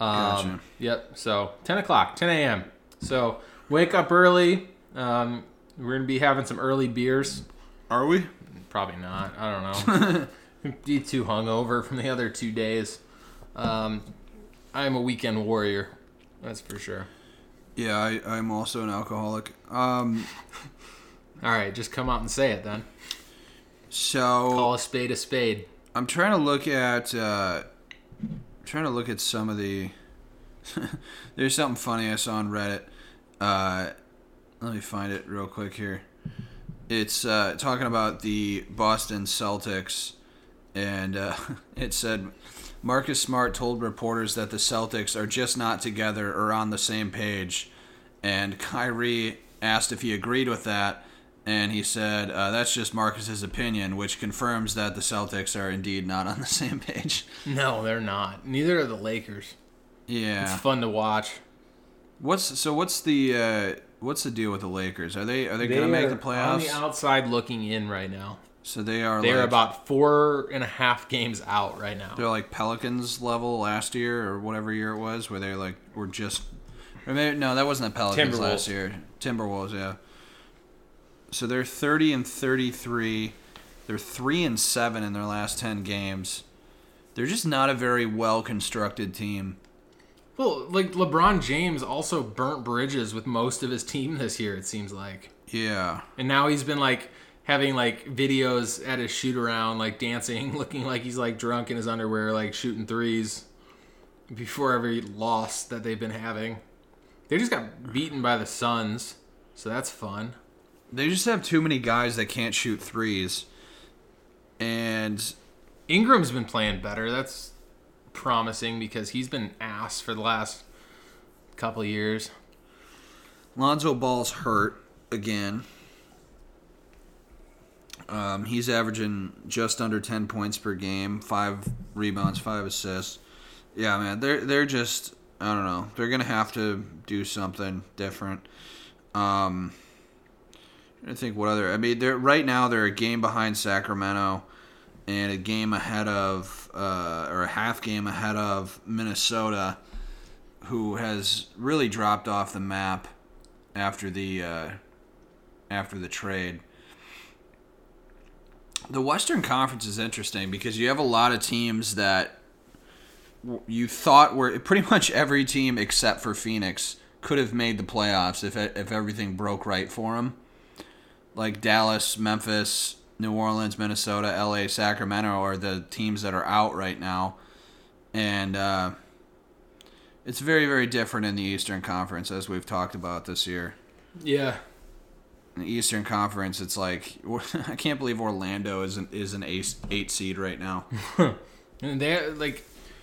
Um, Gotcha. Yep. So 10 o'clock, 10 a.m. So wake up early. Um, we're gonna be having some early beers. Are we? Probably not. I don't know. be too hungover from the other two days. Um, I'm a weekend warrior. That's for sure. Yeah, I, I'm also an alcoholic. Um, All right, just come out and say it then. so Call a spade a spade. I'm trying to look at uh, trying to look at some of the. There's something funny I saw on Reddit. Uh, let me find it real quick here. It's uh, talking about the Boston Celtics, and uh, it said Marcus Smart told reporters that the Celtics are just not together or on the same page, and Kyrie asked if he agreed with that, and he said uh, that's just Marcus's opinion, which confirms that the Celtics are indeed not on the same page. No, they're not. Neither are the Lakers. Yeah. It's fun to watch. What's so? What's the uh, what's the deal with the Lakers? Are they are they, gonna make the playoffs? on the outside looking in right now. So they are. They're like, about four and a half games out right now. They're like Pelicans level last year or whatever year it was, where they like were just. Or maybe, no, that wasn't the Pelicans last year. Timberwolves, yeah. So they're thirty and thirty-three. They're three and seven in their last ten games. They're just not a very well constructed team. Well, like LeBron James also burnt bridges with most of his team this year. It seems like. Yeah. And now he's been like having like videos at his shoot around, like dancing, looking like he's like drunk in his underwear, like shooting threes before every loss that they've been having. They just got beaten by the Suns, so that's fun. They just have too many guys that can't shoot threes. And Ingram's been playing better. That's promising because he's been ass for the last couple of years. Lonzo Ball's hurt again. Um, he's averaging just under ten points per game, five rebounds, five assists. Yeah, man, they're they're just I don't know. They're gonna have to do something different. Um, I think what other. I mean, they're right now they're a game behind Sacramento, and a game ahead of uh, or a half game ahead of Minnesota, who has really dropped off the map after the uh, after the trade. The Western Conference is interesting because you have a lot of teams that you thought were pretty much every team except for Phoenix could have made the playoffs if if everything broke right for them. Like Dallas, Memphis, New Orleans, Minnesota, LA, Sacramento are the teams that are out right now, and uh, it's very very different in the Eastern Conference as we've talked about this year. Yeah. In the Eastern Conference, it's like I can't believe Orlando is an is an eight, eight seed right now. And they like,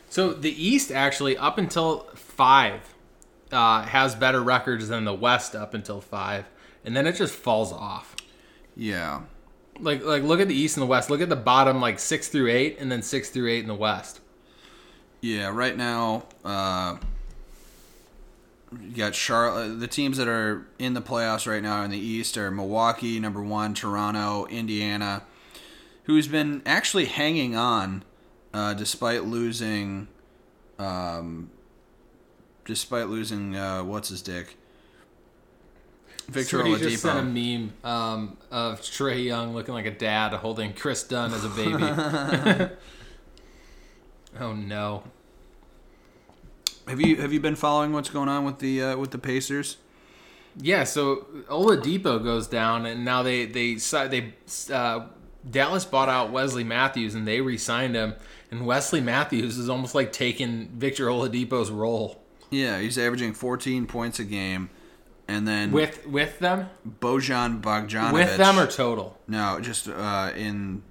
so the East actually up until five uh, has better records than the West up until five, and then it just falls off. Yeah, Like like look at the East and the West. Look at the bottom like six through eight, and then six through eight in the West. yeah. Right now, uh, you got Charlotte. The teams that are in the playoffs right now in the East are Milwaukee, number one, Toronto, Indiana, who's been actually hanging on uh, despite losing, um, despite losing uh, what's his dick. Victor Somebody just sent a meme um, of Trae Young looking like a dad holding Kris Dunn as a baby. oh no. Have you have you been following what's going on with the uh, with the Pacers? Yeah, so Oladipo goes down, and now they they they uh, Dallas bought out Wesley Matthews, and they re-signed him. And Wesley Matthews is almost like taking Victor Oladipo's role Yeah, he's averaging 14 points a game, and then with with them, Bojan Bogdanovic. with them or total. no, just uh, in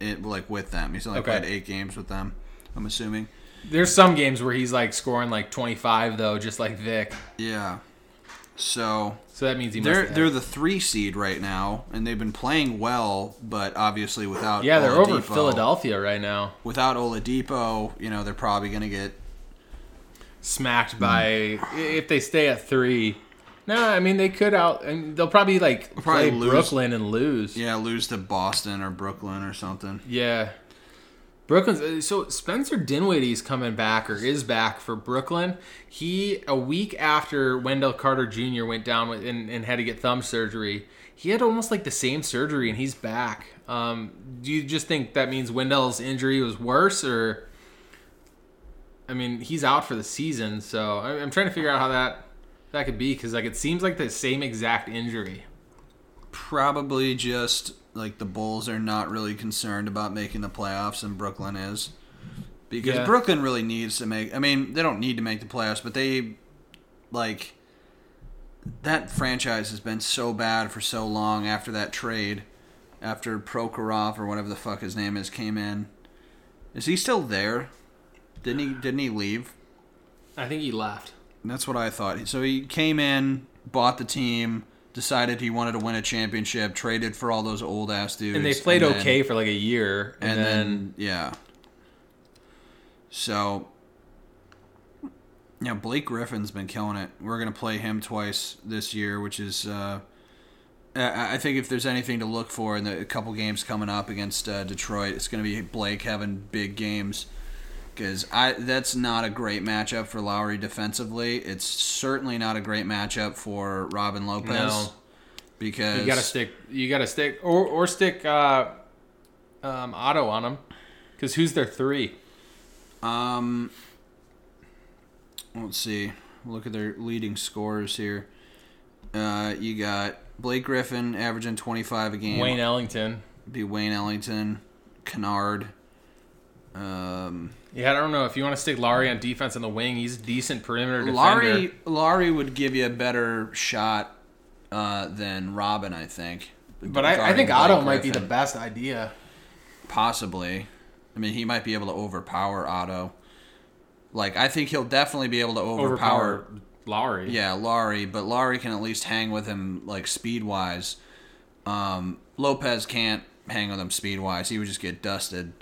it like with them. He's only Okay. played eight games with them. I'm assuming. There's some games where he's like scoring like 25 though, just like Vic. Yeah. So So that means he they're must. they're the three seed right now, and they've been playing well, but obviously without yeah, they're over Philadelphia right now, Without Oladipo, you know they're probably gonna get smacked hmm. by if they stay at three. No, I mean they could out. and they'll probably like probably play lose. Brooklyn and lose. yeah lose to Boston or Brooklyn or something. Yeah. Brooklyn's uh, so Spencer Dinwiddie's coming back or is back for Brooklyn. He a week after Wendell Carter Jr. went down with, and, and had to get thumb surgery, he had almost like the same surgery and he's back. Um, do you just think that means Wendell's injury was worse or? I mean, he's out for the season, so I'm trying to figure out how that that could be because like it seems like the same exact injury. Probably just like the Bulls are not really concerned about making the playoffs, and Brooklyn is. Because Yeah. Brooklyn really needs to make. I mean, they don't need to make the playoffs, but they like that franchise has been so bad for so long after that trade, after Prokhorov or whatever the fuck his name is came in. Is he still there? Didn't he? Didn't he leave? I think he left. That's what I thought. So he came in, bought the team, decided he wanted to win a championship, traded for all those old ass dudes, And they played then- okay for like a year, and, and then, then yeah. So, yeah, Blake Griffin's been killing it. We're gonna play him twice this year, which is. Uh, I think if there's anything to look for in the a couple games coming up against uh, Detroit, it's going to be Blake having big games because I that's not a great matchup for Lauri defensively. It's certainly not a great matchup for Robin Lopez No. because You gotta stick. You gotta stick, or or stick uh, um, Otto on them, because who's their three? Um, let's see. Look at their leading scorers here. Uh, you got Blake Griffin averaging 25 a game. Wayne Ellington. Be Wayne Ellington, Kennard. Um, Yeah, I don't know if you want to stick Lauri on defense on the wing. He's a decent perimeter defender. Lauri, Lauri would give you a better shot uh, than Robin, I think. but I, I think Blake Otto might be the best idea. Possibly. I mean, he might be able to overpower Otto. Like, I think he'll definitely be able to overpower Overpower Lauri. Yeah, Lauri, but Lauri can at least hang with him like speed wise. Um, Lopez can't hang with him speed wise. He would just get dusted.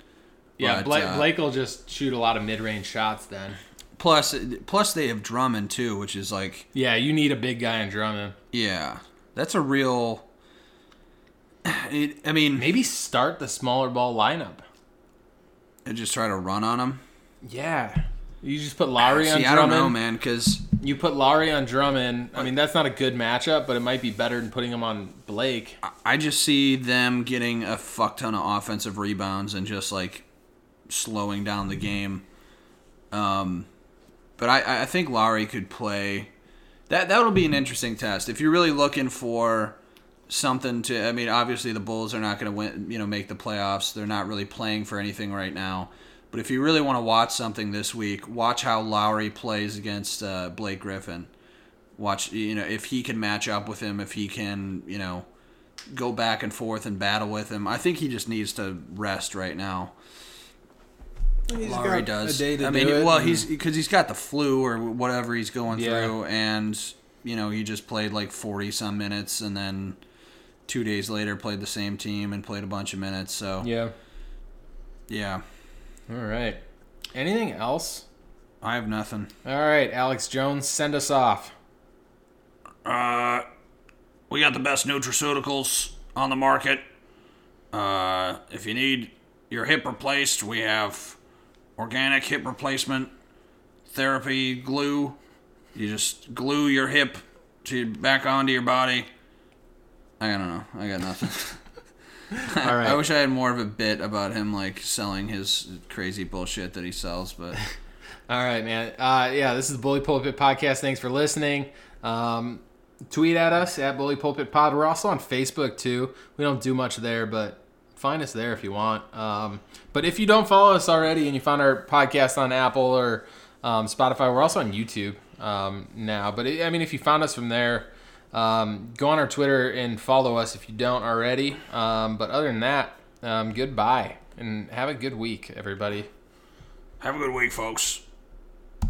Yeah. But, Blake, uh, Blake will just shoot a lot of mid-range shots. Then. Plus, plus they have Drummond too, which is like, Yeah, you need a big guy in Drummond. yeah, that's a real. It, I mean, Maybe start the smaller ball lineup. and just try to run on him. Yeah. You just put Lauri on See, I don't know, man, because You put Lauri on Drummond. I mean, that's not a good matchup, but it might be better than putting him on Blake. I just see them getting a fuck ton of offensive rebounds and just like slowing down the game. Um, but I, I think Lauri could play. That that'll be an interesting test if you're really looking for something to. I mean, obviously the Bulls are not going to win. You know, make the playoffs. They're not really playing for anything right now. But if you really want to watch something this week, watch how Lauri plays against uh, Blake Griffin. Watch, you know, if he can match up with him, if he can, you know, go back and forth and battle with him. I think he just needs to rest right now. He's Lauri got does. A day to I do mean, it, well, he's because he's got the flu or whatever he's going Yeah. through, and you know he just played like forty some minutes, and then two days later played the same team and played a bunch of minutes. So yeah. yeah, All right. Anything else? I have nothing. All right, Alex Jones, send us off. Uh, we got the best nutraceuticals on the market. Uh, if you need your hip replaced, we have organic hip replacement therapy glue. You just glue your hip to back onto your body. I don't know. I got nothing. All right. I wish I had more of a bit about him like selling his crazy bullshit that he sells, but All right, man. Uh, yeah, this is the Bully Pulpit Podcast. Thanks for listening. Um, tweet at us at Bully Pulpit Pod. We're also on Facebook too. We don't do much there, but find us there if you want. Um, but if you don't follow us already and you found our podcast on Apple or um, Spotify, we're also on YouTube um, now. But I mean, if you found us from there, um, go on our Twitter and follow us if you don't already. Um, but other than that, um, goodbye and have a good week, everybody. Have a good week, folks.